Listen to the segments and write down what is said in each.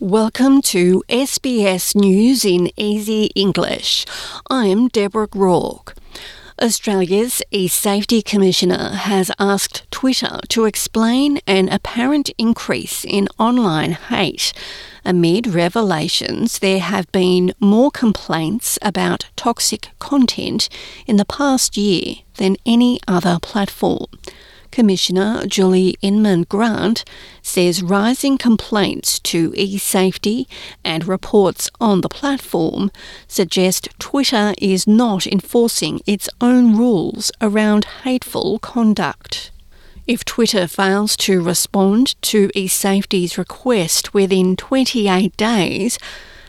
Welcome to SBS News in Easy English. I'm Deborah Rourke. Australia's e-safety commissioner has asked Twitter to explain an apparent increase in online hate. Amid revelations, there have been more complaints about toxic content in the past year than any other platform. Commissioner Julie Inman Grant says rising complaints to e safety and reports on the platform suggest Twitter is not enforcing its own rules around hateful conduct. If Twitter fails to respond to eSafety's request within 28 days,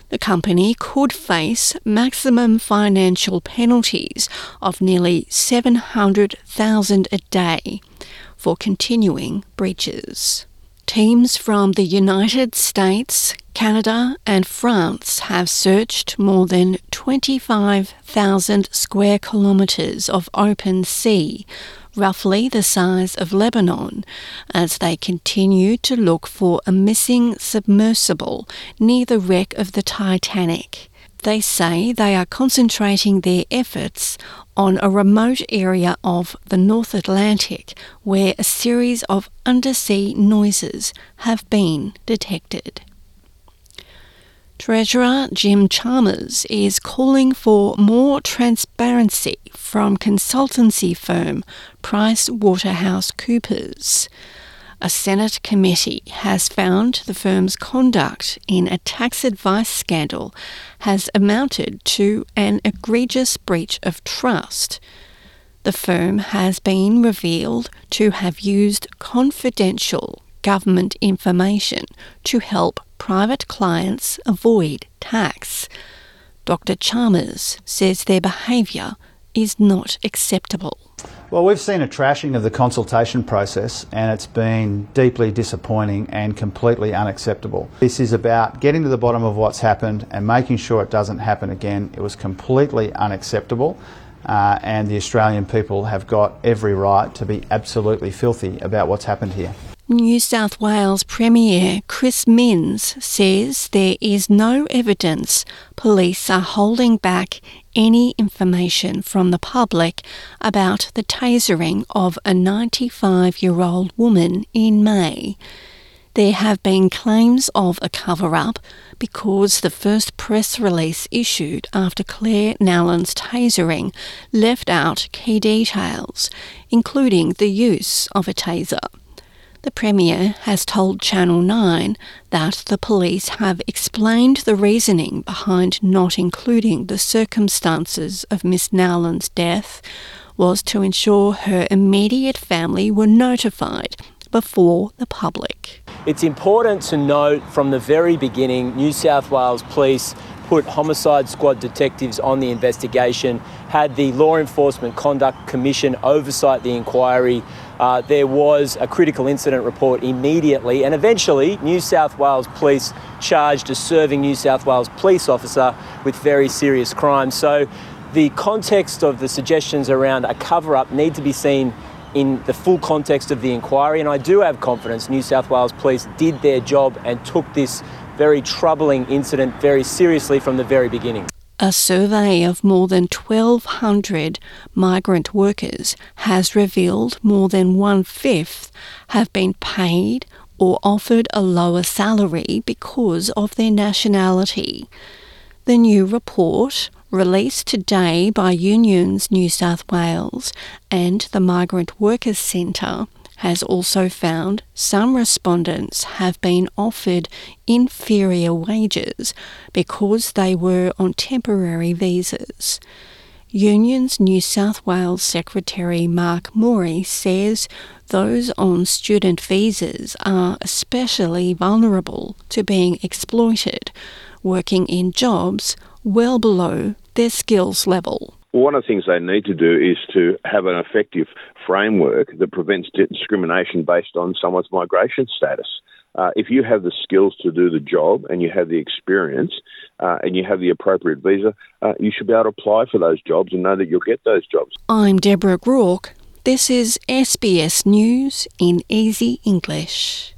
the company could face maximum financial penalties of nearly 700,000 a day for continuing breaches. Teams from the United States, Canada, and France have searched more than 25,000 square kilometres of open sea, roughly the size of Lebanon, as they continue to look for a missing submersible near the wreck of the Titanic. They say they are concentrating their efforts on a remote area of the North Atlantic where a series of undersea noises have been detected. Treasurer Jim Chalmers is calling for more transparency from consultancy firm Price Waterhouse Coopers a Senate committee has found the firm's conduct in a tax advice scandal has amounted to an egregious breach of trust. The firm has been revealed to have used confidential government information to help private clients avoid tax. Dr. Chalmers says their behaviour is not acceptable. Well, we've seen a trashing of the consultation process and it's been deeply disappointing and completely unacceptable. This is about getting to the bottom of what's happened and making sure it doesn't happen again. It was completely unacceptable. Uh, and the Australian people have got every right to be absolutely filthy about what's happened here. New South Wales Premier Chris Minns says there is no evidence police are holding back any information from the public about the tasering of a 95 year old woman in May. There have been claims of a cover up because the first press release issued after Claire Nowlan's tasering left out key details, including the use of a taser. The Premier has told Channel 9 that the police have explained the reasoning behind not including the circumstances of Miss Nowlan's death was to ensure her immediate family were notified before the public. It's important to note from the very beginning New South Wales Police put Homicide Squad detectives on the investigation, had the Law Enforcement Conduct Commission oversight the inquiry. Uh, there was a critical incident report immediately, and eventually, New South Wales Police charged a serving New South Wales police officer with very serious crimes. So, the context of the suggestions around a cover up need to be seen in the full context of the inquiry, and I do have confidence New South Wales Police did their job and took this very troubling incident very seriously from the very beginning. A survey of more than 1,200 migrant workers has revealed more than one fifth have been paid or offered a lower salary because of their nationality. The new report, released today by Unions New South Wales and the Migrant Workers Centre, has also found some respondents have been offered inferior wages because they were on temporary visas. Unions New South Wales Secretary Mark Morey says those on student visas are especially vulnerable to being exploited, working in jobs well below their skills level. One of the things they need to do is to have an effective framework that prevents discrimination based on someone's migration status. Uh, if you have the skills to do the job and you have the experience uh, and you have the appropriate visa, uh, you should be able to apply for those jobs and know that you'll get those jobs. I'm Deborah Rourke. This is SBS News in Easy English.